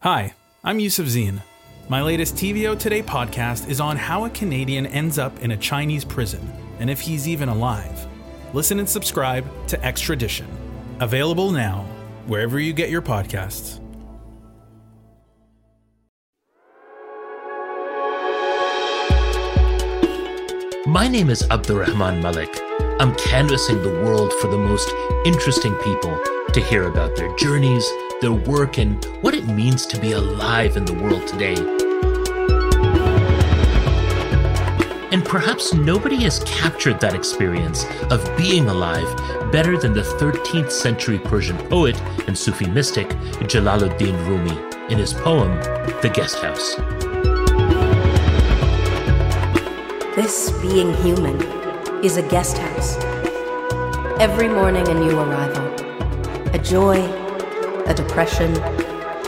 Hi, I'm Yusuf Zine. My latest TVO Today podcast is on how a Canadian ends up in a Chinese prison and if he's even alive. Listen and subscribe to Extradition. Available now, wherever you get your podcasts. My name is Abdurrahman Malik. I'm canvassing the world for the most interesting people to hear about their journeys, their work, and what it means to be alive in the world today. And perhaps nobody has captured that experience of being alive better than the 13th century Persian poet and Sufi mystic Jalaluddin Rumi in his poem, The Guest House. This being human is a guest house. Every morning, a new arrival. A joy, a depression,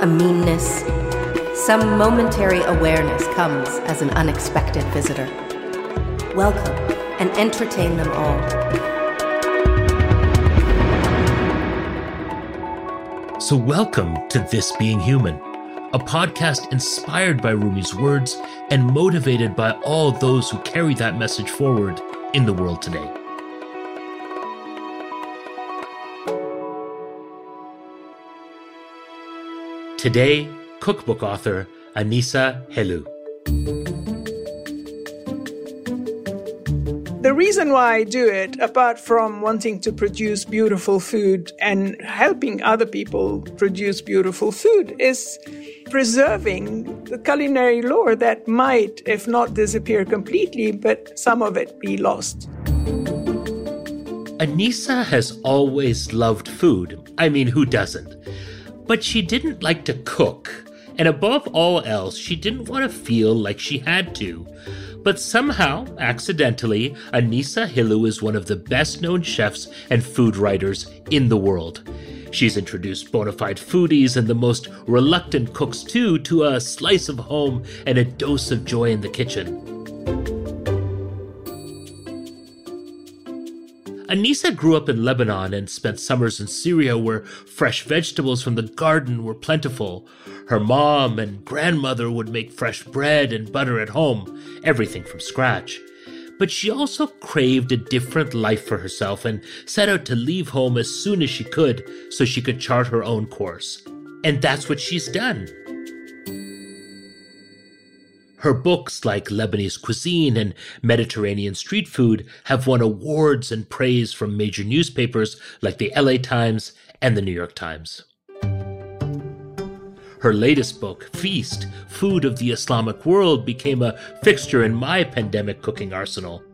a meanness. Some momentary awareness comes as an unexpected visitor. Welcome and entertain them all. So, welcome to This Being Human, a podcast inspired by Rumi's words and motivated by all those who carry that message forward in the world today. Today, cookbook author Anissa Helou. The reason why I do it, apart from wanting to produce beautiful food and helping other people produce beautiful food, is preserving the culinary lore that might, if not disappear completely, but some of it be lost. Anissa has always loved food. I mean, who doesn't? But she didn't like to cook. And above all else, she didn't want to feel like she had to. But somehow, accidentally, Anissa Helou is one of the best known chefs and food writers in the world. She's introduced bona fide foodies and the most reluctant cooks too to a slice of home and a dose of joy in the kitchen. Anissa grew up in Lebanon and spent summers in Syria where fresh vegetables from the garden were plentiful. Her mom and grandmother would make fresh bread and butter at home, everything from scratch. But she also craved a different life for herself and set out to leave home as soon as she could so she could chart her own course. And that's what she's done. Her books, like Lebanese cuisine and Mediterranean street food, have won awards and praise from major newspapers like the LA Times and the New York Times. Her latest book, Feast Food of the Islamic World, became a fixture in my pandemic cooking arsenal.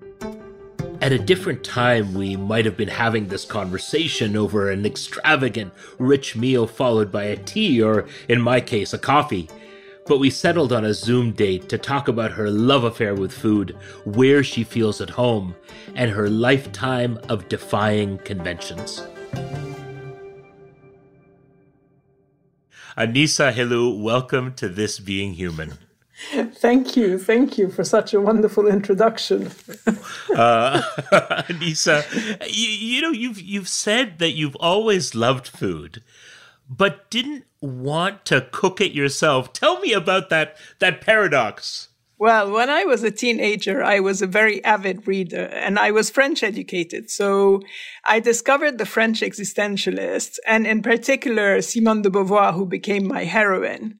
At a different time, we might have been having this conversation over an extravagant, rich meal followed by a tea, or in my case, a coffee but we settled on a Zoom date to talk about her love affair with food, where she feels at home, and her lifetime of defying conventions. Anissa Helou, welcome to This Being Human. Thank you. Thank you for such a wonderful introduction. uh, Anissa, you, you know, you've, you've said that you've always loved food, but didn't want to cook it yourself. Tell me about that that paradox. Well, when I was a teenager, I was a very avid reader and I was French educated. So I discovered the French existentialists and in particular Simone de Beauvoir, who became my heroine.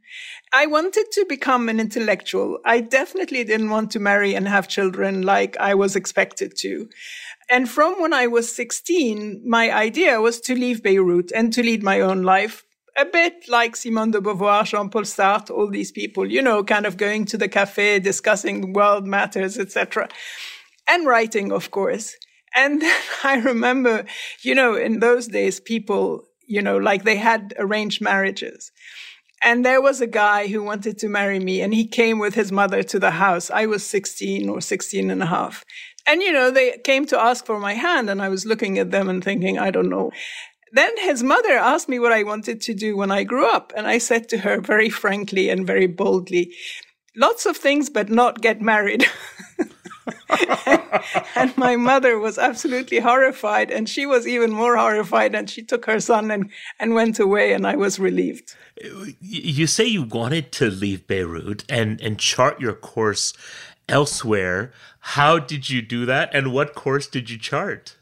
I wanted to become an intellectual. I definitely didn't want to marry and have children like I was expected to. And from when I was 16, my idea was to leave Beirut and to lead my own life a bit like Simone de Beauvoir, Jean-Paul Sartre, all these people, you know, kind of going to the cafe, discussing world matters, etc. And writing, of course. And then I remember, you know, in those days, people, you know, like they had arranged marriages. And there was a guy who wanted to marry me and he came with his mother to the house. I was 16 or 16 and a half. And, you know, they came to ask for my hand and I was looking at them and thinking, I don't know. Then his mother asked me what I wanted to do when I grew up. And I said to her very frankly and very boldly, lots of things, but not get married. and, my mother was absolutely horrified, and she was even more horrified. And she took her son and, and went away, and I was relieved. You say you wanted to leave Beirut and, and chart your course elsewhere. How did you do that, and what course did you chart?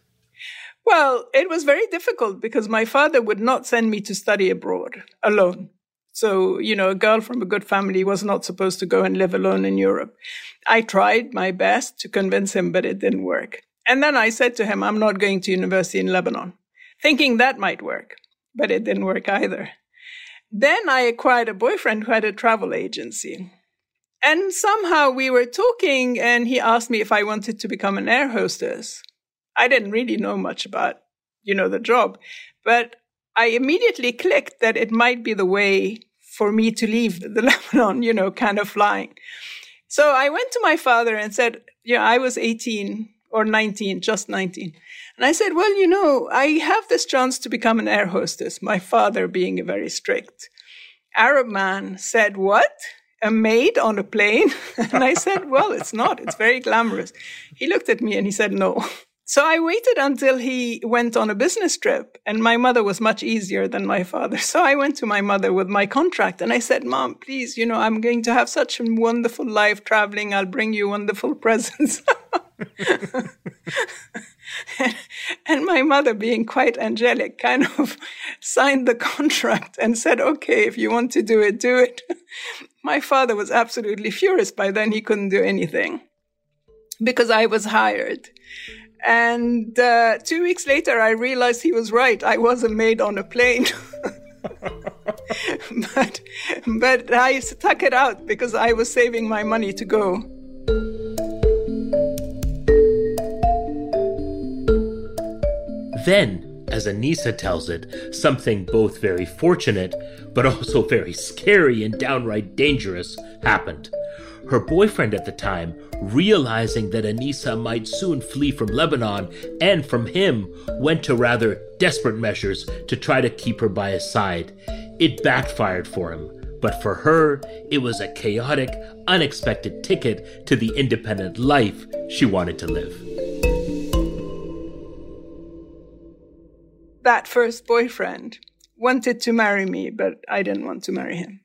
Well, it was very difficult because my father would not send me to study abroad alone. So, you know, a girl from a good family was not supposed to go and live alone in Europe. I tried my best to convince him, but it didn't work. And then I said to him, I'm not going to university in Lebanon, thinking that might work, but it didn't work either. Then I acquired a boyfriend who had a travel agency. And somehow we were talking and he asked me if I wanted to become an air hostess. I didn't really know much about, you know, the job, but I immediately clicked that it might be the way for me to leave the Lebanon, you know, kind of flying. So I went to my father and said, yeah, I was 18 or 19, just 19. And I said, well, you know, I have this chance to become an air hostess, my father being a very strict Arab man said, what? A maid on a plane? and I said, well, it's not. It's very glamorous. He looked at me and he said, no. So I waited until he went on a business trip, and my mother was much easier than my father. So I went to my mother with my contract and I said, Mom, please, you know, I'm going to have such a wonderful life traveling. I'll bring you wonderful presents. and my mother, being quite angelic, kind of signed the contract and said, Okay, if you want to do it, do it. my father was absolutely furious. By then, he couldn't do anything because I was hired. And uh, two weeks later, I realized he was right. I was a maid on a plane. but, but I stuck it out because I was saving my money to go. Then, as Anissa tells it, something both very fortunate but also very scary and downright dangerous happened. Her boyfriend at the time, realizing that Anissa might soon flee from Lebanon and from him, went to rather desperate measures to try to keep her by his side. It backfired for him, but for her, it was a chaotic, unexpected ticket to the independent life she wanted to live. That first boyfriend wanted to marry me, but I didn't want to marry him.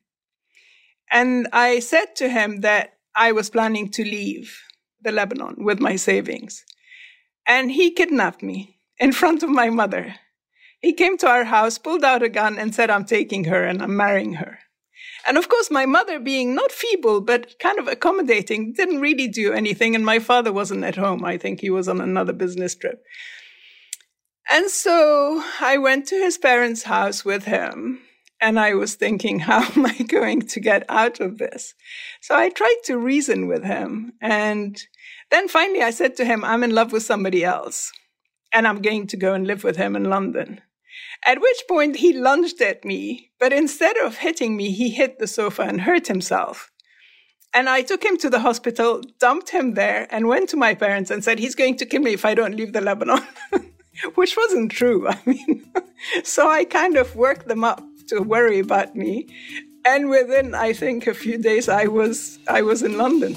And I said to him that I was planning to leave the Lebanon with my savings. And he kidnapped me in front of my mother. He came to our house, pulled out a gun, and said, I'm taking her and I'm marrying her. And of course, my mother, being not feeble, but kind of accommodating, didn't really do anything. And my father wasn't at home. I think he was on another business trip. And so I went to his parents' house with him. And I was thinking, how am I going to get out of this? So I tried to reason with him. And then finally I said to him, I'm in love with somebody else. And I'm going to go and live with him in London. At which point he lunged at me, but instead of hitting me, he hit the sofa and hurt himself. And I took him to the hospital, dumped him there, and went to my parents and said, He's going to kill me if I don't leave the Lebanon. Which wasn't true. I mean, so I kind of worked them up to worry about me. And within, I think, a few days, I was, I was in London.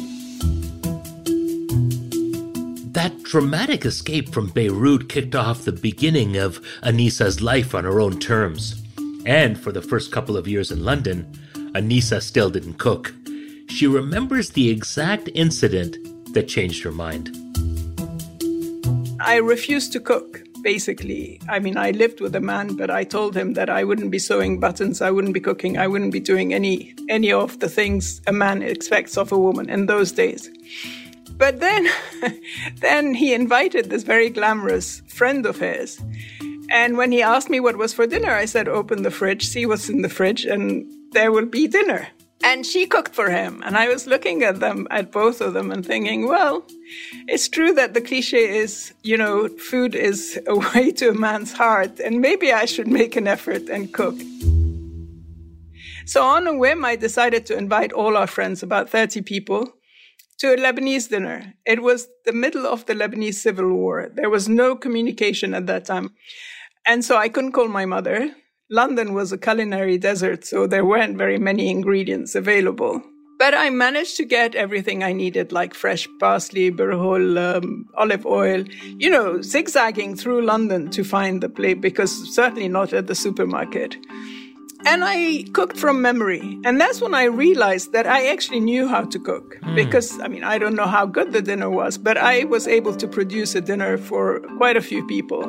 That dramatic escape from Beirut kicked off the beginning of Anissa's life on her own terms. And for the first couple of years in London, Anissa still didn't cook. She remembers the exact incident that changed her mind. I refused to cook basically, I mean, I lived with a man, but I told him that I wouldn't be sewing buttons, I wouldn't be cooking, I wouldn't be doing any any of the things a man expects of a woman in those days. But then, then he invited this very glamorous friend of his. And when he asked me what was for dinner, I said, open the fridge, see what's in the fridge, and there will be dinner. And she cooked for him. And I was looking at them, at both of them, and thinking, well, it's true that the cliche is, you know, food is a way to a man's heart, and maybe I should make an effort and cook. So on a whim, I decided to invite all our friends, about 30 people, to a Lebanese dinner. It was the middle of the Lebanese civil war. There was no communication at that time. And so I couldn't call my mother. London was a culinary desert, so there weren't very many ingredients available. But I managed to get everything I needed, like fresh parsley, burghul, um, olive oil, you know, zigzagging through London to find the place because certainly not at the supermarket. And I cooked from memory. And that's when I realized that I actually knew how to cook. Mm. Because, I mean, I don't know how good the dinner was, but I was able to produce a dinner for quite a few people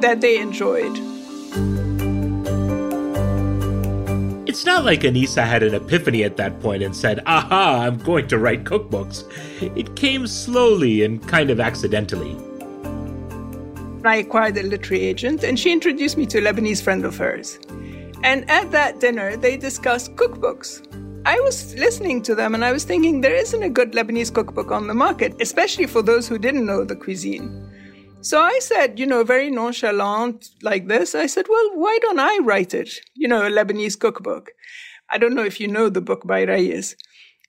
that they enjoyed. It's not like Anissa had an epiphany at that point and said, aha, I'm going to write cookbooks. It came slowly and kind of accidentally. I acquired a literary agent, and she introduced me to a Lebanese friend of hers. And at that dinner, they discussed cookbooks. I was listening to them and I was thinking there isn't a good Lebanese cookbook on the market, especially for those who didn't know the cuisine. So I said, you know, very nonchalant like this, I said, well, why don't I write it? You know, a Lebanese cookbook. I don't know if you know the book by Rayess,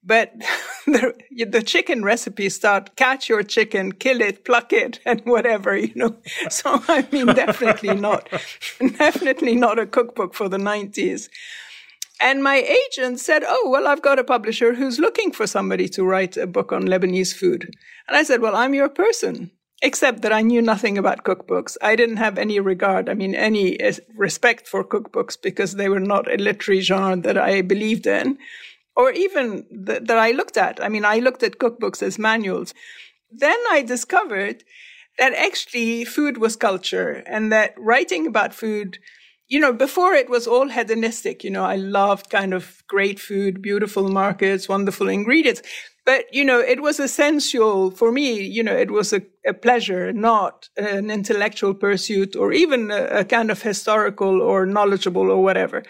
but the, the chicken recipes start catch your chicken, kill it, pluck it, and whatever, you know. So I mean, definitely not, definitely not a cookbook for the 90s. And my agent said, Oh, well, I've got a publisher who's looking for somebody to write a book on Lebanese food. And I said, Well, I'm your person except that I knew nothing about cookbooks. I didn't have any regard, I mean, any uh, respect for cookbooks because they were not a literary genre that I believed in or even th- that I looked at. I mean, I looked at cookbooks as manuals. Then I discovered that actually food was culture and that writing about food you know, before it was all hedonistic. You know, I loved kind of great food, beautiful markets, wonderful ingredients. But, you know, it was essential for me, you know, it was a, a pleasure, not an intellectual pursuit or even a, a kind of historical or knowledgeable or whatever.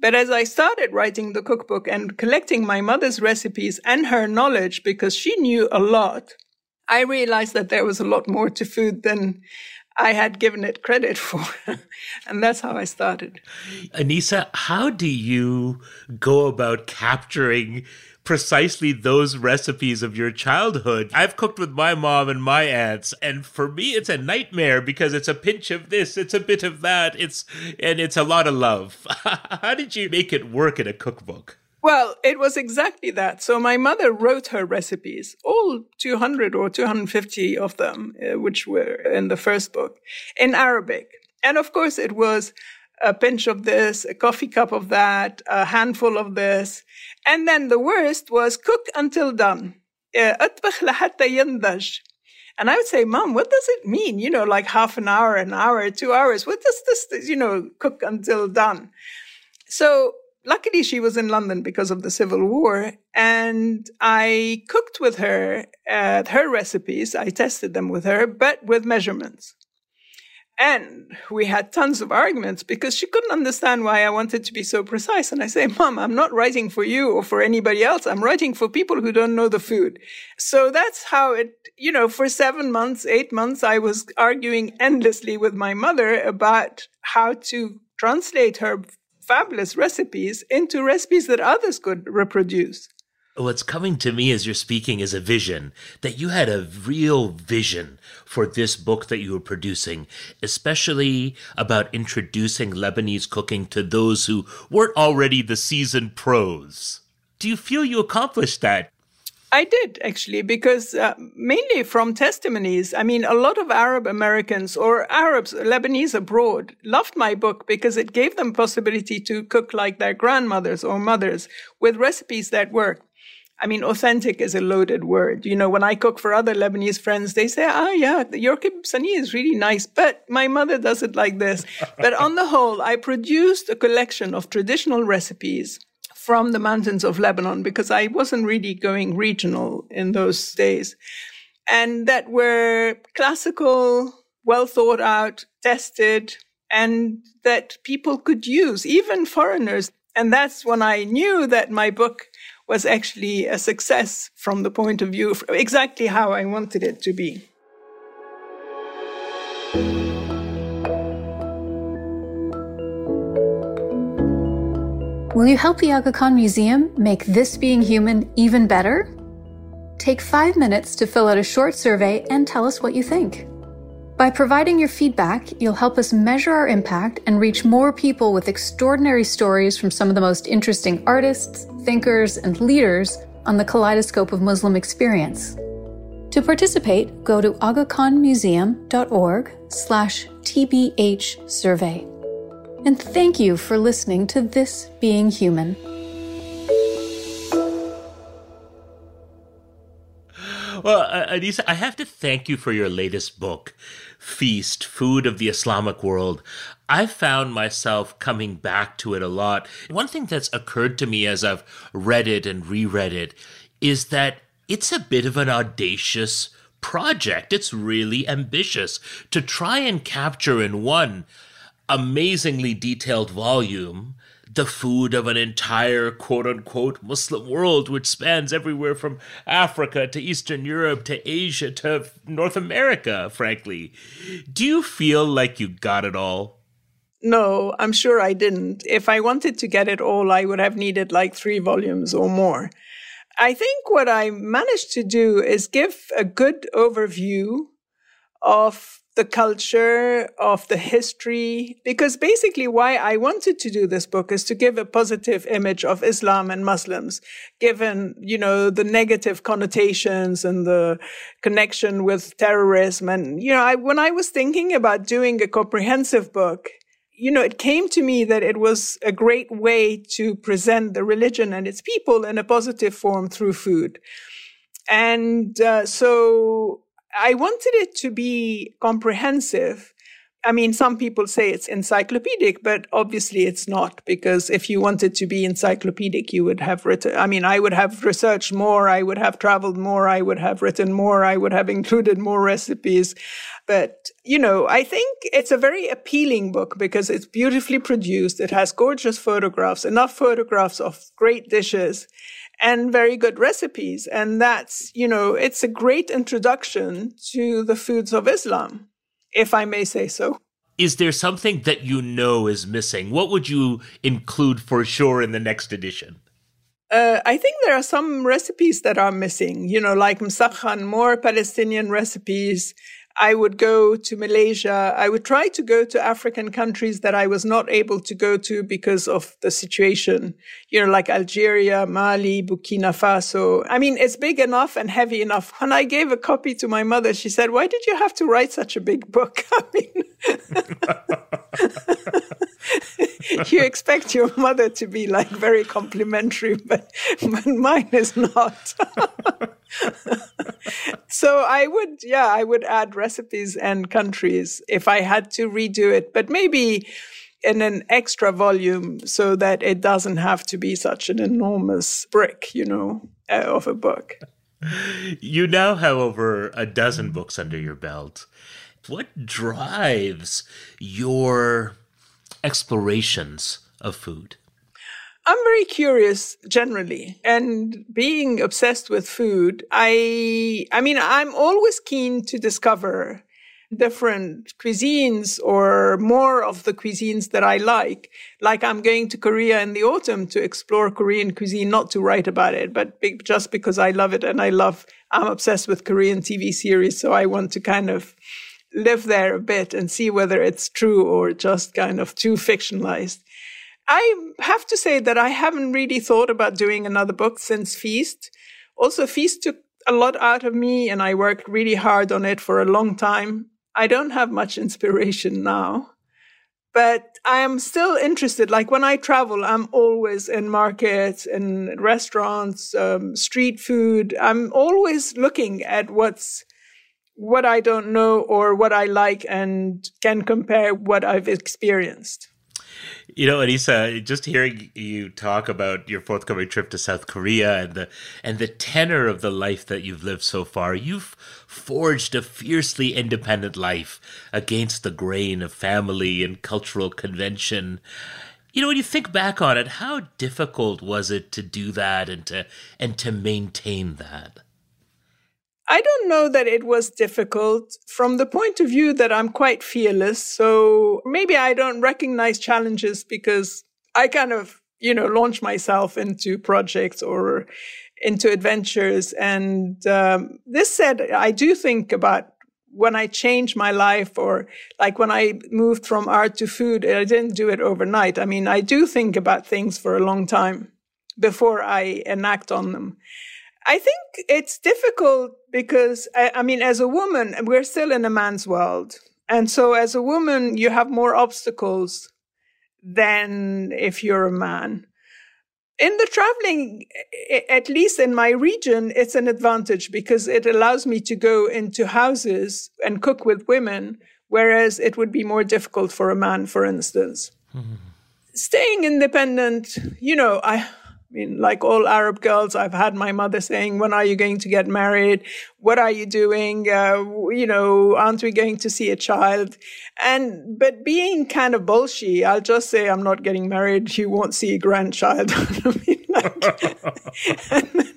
But as I started writing the cookbook and collecting my mother's recipes and her knowledge, because she knew a lot, I realized that there was a lot more to food than I had given it credit for. and that's how I started. Anissa, how do you go about capturing precisely those recipes of your childhood. I've cooked with my mom and my aunts, and for me, it's a nightmare because it's a pinch of this, it's a bit of that, it's and it's a lot of love. How did you make it work in a cookbook? Well, it was exactly that. So my mother wrote her recipes, all 200 or 250 of them, uh, which were in the first book, in Arabic. And of course, it was a pinch of this, a coffee cup of that, a handful of this. And then the worst was cook until done. Uh, and I would say, Mom, what does it mean? You know, like half an hour, an hour, two hours. What does this, you know, cook until done? So luckily she was in London because of the Civil War. And I cooked with her uh, her recipes. I tested them with her, but with measurements. And we had tons of arguments because she couldn't understand why I wanted to be so precise. And I say, Mom, I'm not writing for you or for anybody else. I'm writing for people who don't know the food. So that's how it, you know, for seven months, eight months, I was arguing endlessly with my mother about how to translate her fabulous recipes into recipes that others could reproduce what's coming to me as you're speaking is a vision that you had a real vision for this book that you were producing, especially about introducing Lebanese cooking to those who weren't already the seasoned pros. Do you feel you accomplished that? I did actually, because uh, mainly from testimonies. I mean, a lot of Arab Americans or Arabs, Lebanese abroad, loved my book because it gave them possibility to cook like their grandmothers or mothers with recipes that worked. I mean, authentic is a loaded word. You know, when I cook for other Lebanese friends, they say, oh, yeah, your kibsani is really nice, but my mother does it like this. but on the whole, I produced a collection of traditional recipes from the mountains of Lebanon because I wasn't really going regional in those days. And that were classical, well thought out, tested, and that people could use, even foreigners. And that's when I knew that my book was actually a success from the point of view of exactly how I wanted it to be. Will you help the Aga Khan Museum make This Being Human even better? Take five minutes to fill out a short survey and tell us what you think. By providing your feedback, you'll help us measure our impact and reach more people with extraordinary stories from some of the most interesting artists, thinkers, and leaders on the kaleidoscope of Muslim experience. To participate, go to agakhanmuseum.org slash tbh survey. And thank you for listening to This Being Human. Well, uh, Anissa, I have to thank you for your latest book, Feast Food of the Islamic World. I've found myself coming back to it a lot. One thing that's occurred to me as I've read it and reread it is that it's a bit of an audacious project. It's really ambitious to try and capture in one amazingly detailed volume the food of an entire quote unquote Muslim world, which spans everywhere from Africa to Eastern Europe to Asia to North America, frankly. Do you feel like you got it all? No, I'm sure I didn't. If I wanted to get it all, I would have needed like three volumes or more. I think what I managed to do is give a good overview of the culture, of the history, because basically why I wanted to do this book is to give a positive image of Islam and Muslims, given, you know, the negative connotations and the connection with terrorism. And, you know, I, when I was thinking about doing a comprehensive book, you know, it came to me that it was a great way to present the religion and its people in a positive form through food. And uh, so I wanted it to be comprehensive I mean, some people say it's encyclopedic, but obviously it's not because if you wanted to be encyclopedic, you would have written, I mean, I would have researched more. I would have traveled more. I would have written more. I would have included more recipes. But, you know, I think it's a very appealing book because it's beautifully produced. It has gorgeous photographs, enough photographs of great dishes and very good recipes. And that's, you know, it's a great introduction to the foods of Islam if I may say so. Is there something that you know is missing? What would you include for sure in the next edition? Uh, I think there are some recipes that are missing, you know, like msakhan, more Palestinian recipes, I would go to Malaysia. I would try to go to African countries that I was not able to go to because of the situation, you know, like Algeria, Mali, Burkina Faso. I mean, it's big enough and heavy enough. When I gave a copy to my mother, she said, why did you have to write such a big book? I mean, you expect your mother to be like very complimentary, but, but mine is not. so I would, yeah, I would add recipes and countries if I had to redo it, but maybe in an extra volume so that it doesn't have to be such an enormous brick, you know, uh, of a book. You now have over a dozen books under your belt. What drives your explorations of food? I'm very curious generally and being obsessed with food. I, I mean, I'm always keen to discover different cuisines or more of the cuisines that I like. Like I'm going to Korea in the autumn to explore Korean cuisine, not to write about it, but be, just because I love it and I love, I'm obsessed with Korean TV series. So I want to kind of live there a bit and see whether it's true or just kind of too fictionalized. I have to say that I haven't really thought about doing another book since Feast. Also, Feast took a lot out of me and I worked really hard on it for a long time. I don't have much inspiration now, but I am still interested. Like when I travel, I'm always in markets, in restaurants, um, street food. I'm always looking at what's what I don't know or what I like and can compare what I've experienced. You know, Anissa, just hearing you talk about your forthcoming trip to South Korea and the and the tenor of the life that you've lived so far, you've forged a fiercely independent life against the grain of family and cultural convention. You know, when you think back on it, how difficult was it to do that and to and to maintain that? I don't know that it was difficult from the point of view that I'm quite fearless. So maybe I don't recognize challenges because I kind of, you know, launch myself into projects or into adventures. And um, this said, I do think about when I changed my life or like when I moved from art to food, I didn't do it overnight. I mean, I do think about things for a long time before I enact on them. I think it's difficult because, I, I mean, as a woman, we're still in a man's world. And so as a woman, you have more obstacles than if you're a man in the traveling, at least in my region, it's an advantage because it allows me to go into houses and cook with women, whereas it would be more difficult for a man, for instance. Mm-hmm. Staying independent, you know, I, I mean, like all Arab girls, I've had my mother saying, when are you going to get married? What are you doing? Uh, you know, aren't we going to see a child? And, but being kind of bullshit, I'll just say, I'm not getting married. You won't see a grandchild. I mean, like, and,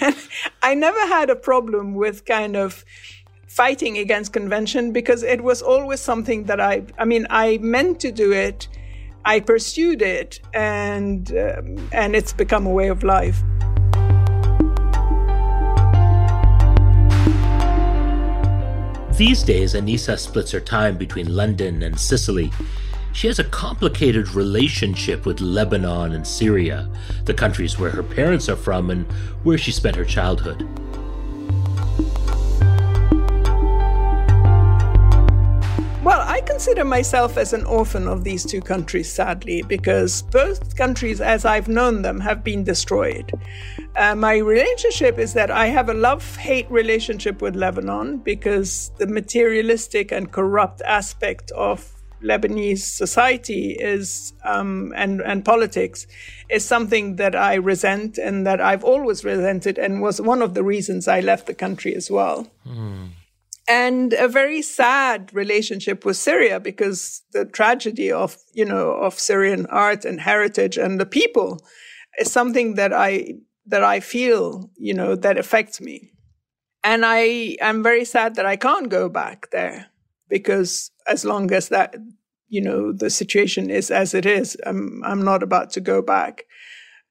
and I never had a problem with kind of, fighting against convention because it was always something that I, I mean, I meant to do it I pursued it, and um, and it's become a way of life. These days, Anissa splits her time between London and Sicily. She has a complicated relationship with Lebanon and Syria, the countries where her parents are from and where she spent her childhood. Consider myself as an orphan of these two countries, sadly, because both countries, as I've known them, have been destroyed. Uh, my relationship is that I have a love hate relationship with Lebanon because the materialistic and corrupt aspect of Lebanese society is um, and and politics is something that I resent and that I've always resented and was one of the reasons I left the country as well. Mm and a very sad relationship with Syria because the tragedy of, you know, of Syrian art and heritage and the people is something that I, that I feel, you know, that affects me. And I am very sad that I can't go back there because as long as that, you know, the situation is as it is, I'm, I'm not about to go back.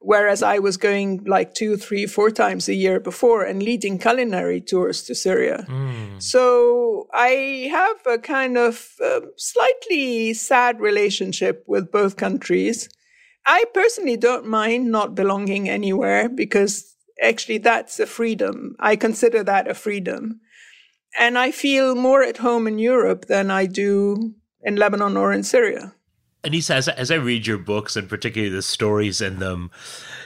Whereas I was going like two, three, four times a year before and leading culinary tours to Syria. Mm. So I have a kind of uh, slightly sad relationship with both countries. I personally don't mind not belonging anywhere because actually that's a freedom. I consider that a freedom. And I feel more at home in Europe than I do in Lebanon or in Syria. Anissa, as, as I read your books and particularly the stories in them,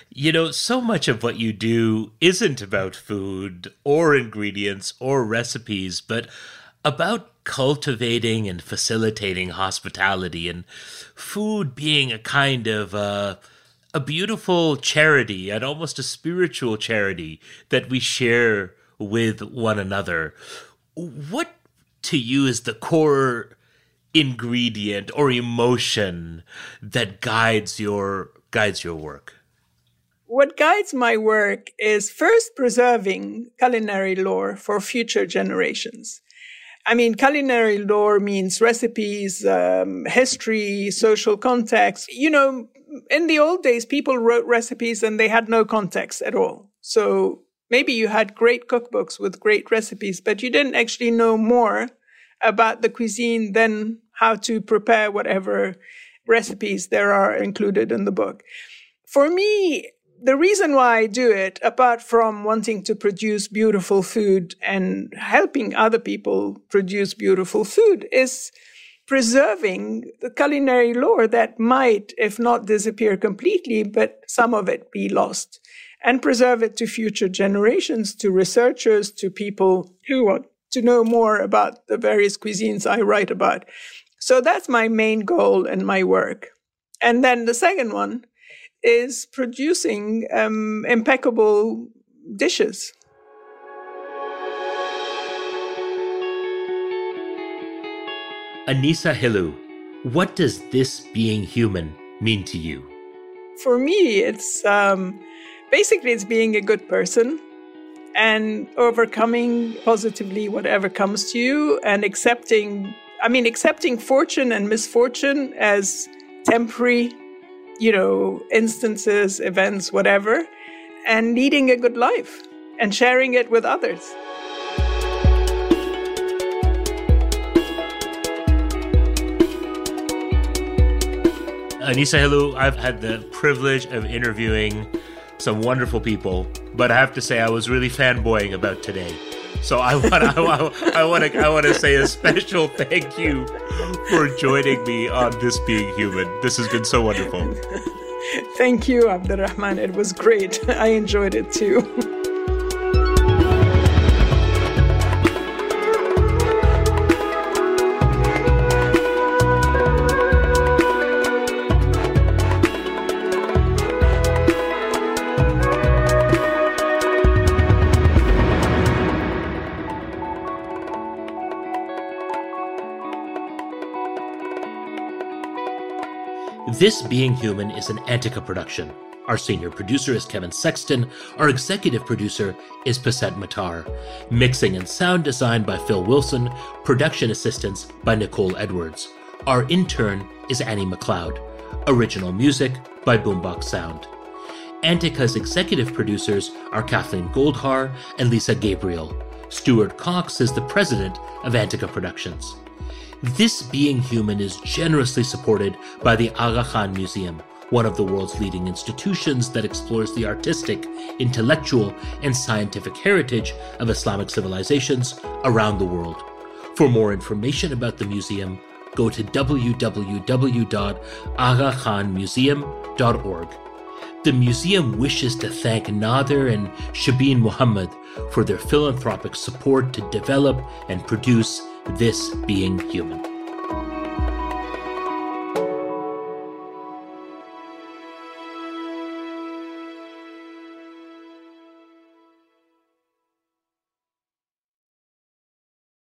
you know, so much of what you do isn't about food or ingredients or recipes, but about cultivating and facilitating hospitality and food being a kind of uh, a beautiful charity and almost a spiritual charity that we share with one another. What to you is the core ingredient or emotion that guides your guides your work? What guides my work is first preserving culinary lore for future generations. I mean, culinary lore means recipes, um, history, social context. You know, in the old days, people wrote recipes and they had no context at all. So maybe you had great cookbooks with great recipes, but you didn't actually know more about the cuisine than how to prepare whatever recipes there are included in the book. For me, the reason why I do it, apart from wanting to produce beautiful food and helping other people produce beautiful food, is preserving the culinary lore that might, if not disappear completely, but some of it be lost and preserve it to future generations, to researchers, to people who want to know more about the various cuisines I write about. So that's my main goal in my work. And then the second one is producing um, impeccable dishes. Anissa Helou, what does this being human mean to you? For me, it's um, basically it's being a good person and overcoming positively whatever comes to you and accepting i mean accepting fortune and misfortune as temporary you know instances events whatever and leading a good life and sharing it with others. Anissa Helou, I've had the privilege of interviewing some wonderful people, but I have to say I was really fanboying about today. So I want I want to I want to say a special thank you for joining me on this being human. This has been so wonderful. Thank you, Abdurrahman. It was great. I enjoyed it too. This Being Human is an Antica production. Our senior producer is Kevin Sexton. Our executive producer is Paset Matar. Mixing and sound design by Phil Wilson. Production assistance by Nicole Edwards. Our intern is Annie McLeod. Original music by Boombox Sound. Antica's executive producers are Kathleen Goldhar and Lisa Gabriel. Stuart Cox is the president of Antica Productions. This Being Human is generously supported by the Aga Khan Museum, one of the world's leading institutions that explores the artistic, intellectual, and scientific heritage of Islamic civilizations around the world. For more information about the museum, go to www.agakhanmuseum.org. The museum wishes to thank Nader and Shabin Muhammad for their philanthropic support to develop and produce this being human.